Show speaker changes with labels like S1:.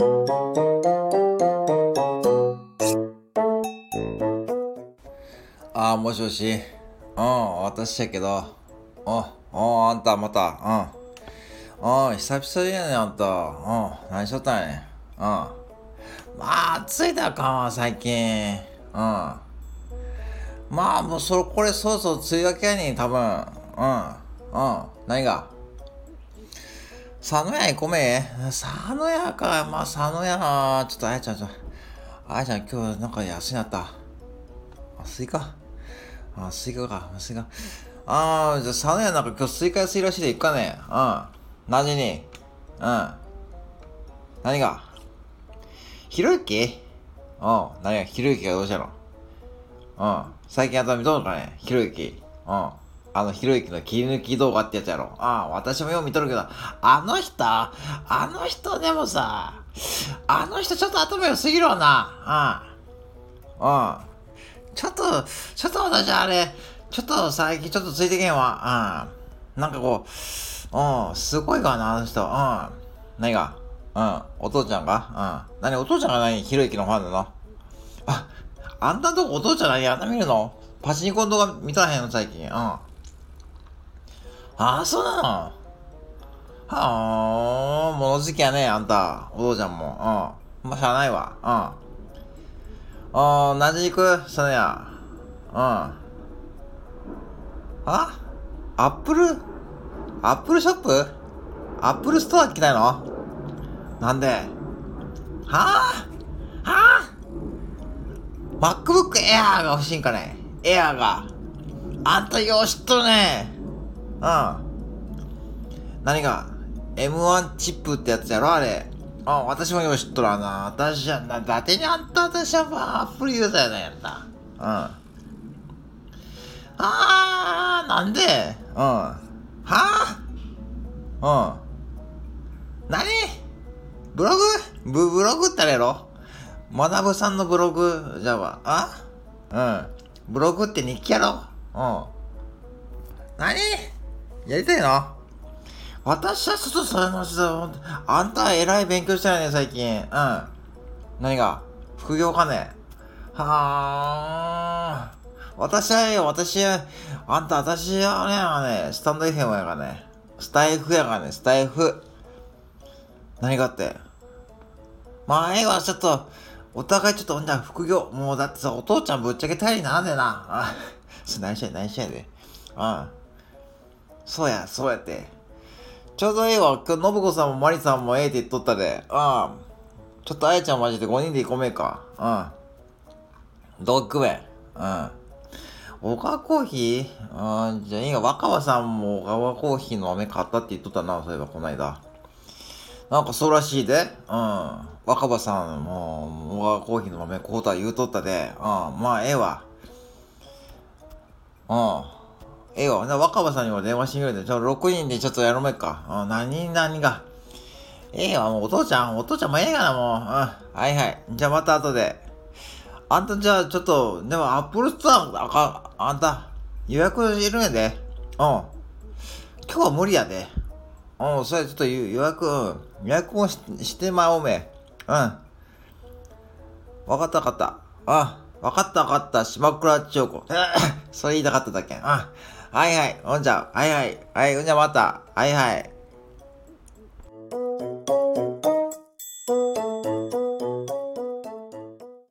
S1: ああ、もしもし。うん、私やけど。お、お、あんたまた。うん。うん、久々やねあんた。うん、何しとったんやねうん。まあ、暑いだかん最近。うん。まあ、もう、それ、これ、そうそう、梅雨明けやねん、多分。うん。うん。何が？佐野屋行こめ佐野屋か。まあ、佐野屋、ちょっと、あやちゃん、ちょっと。あやちゃん、今日、なんか安いなった。あ、スイカ？あ、スイカか、スイカ。ああ、じゃあ、サネやなんか今日スイカ安いらしいで行くかね。うん。何にうん。何が？ひろゆき？うん。何が？ひろゆきがどうしたの？うん。最近頭見とるのかね？ひろゆき。うん。あの、ひろゆきの切り抜き動画ってやつやろ。ああ、私もよう見とるけど、あの人、あの人でもさ、あの人ちょっと頭良すぎるわな。うん。うん。ちょっと、ちょっと私あれ、ちょっと最近ちょっとついてけんわ。うん。なんかこう、うん、すごいかな、あの人。うん。何が？うん。お父ちゃんが？うん。何？お父ちゃんが何？ひろゆきのファンなの？あ、あんたんとこお父ちゃん何？あんた見るの？パチンコの動画見たらへんの最近。うん。ああ、そうなの？はあ、物好きやね、あんた。お父ちゃんも。うん。まあ、しゃあないわ。うん。あー、何時行く？それや。うん。あ？アップルアップルショップアップルストア来たいの？なんで？はぁはぁ ?MacBook Air が欲しいんかね ?Air が。あんたよう知っとるね。うん。何が ?M1 チップってやつやろあれ。あ、私もよしっとらな。私はな、伊達にあんた私はまあ、アップルユーザーやねんやった。うん。あー、なんで？うん。はぁうん。何？ブログ？ブ、ブログってあれやろ？学ぶさんのブログ？じゃあ、あ？うん。ブログって日記やろ？うん。何？やりたいの私はちょっとそれの、あんた偉い勉強したよね、最近。うん。何が？副業かねはー。私はよ、私は、あんた、私はね、あね、スタンド FM やからね。スタイフやからね、スタイフ。何がって？まあ、ええわ、ちょっと、お互いちょっと、じゃ副業。もう、だってさ、お父ちゃんぶっちゃけ頼りなんでな。あ、何しや、何しやで。うん。そうや、そうやって。ちょうどええわ。今日、信子さんもマリさんもええって言っとったで。うん。ちょっとあやちゃんマジで5人で行こめえか。うん。どう食え。うん。小川コーヒーうん、じゃあいいが、若葉さんも小川コーヒーの飴買ったって言っとったな、そういえばこないだ。なんかそうらしいで。うん。若葉さんも、小川コーヒーの豆買うた言うとったで。うん。まあ、ええわ。うん。ええわ。若葉さんにも電話してみるで。ちょ、6人でちょっとやろめっか。何、何が。ええわ、もうお父ちゃん、お父ちゃんもええがな、もう。うん。はいはい。じゃあまた後で。あんたじゃあちょっと、でもアップルストア、あか、あんた、予約いるんやで。うん。今日は無理やで。うん、それちょっと予約、うん、予約をししてまおめ。うん。わかったわかった。あ、わかったわかった。島倉千代子。それ言いたかっただけ。うん。はいはい。ほんちゃん、はいはい。はい、うんちゃんまた。はいはい。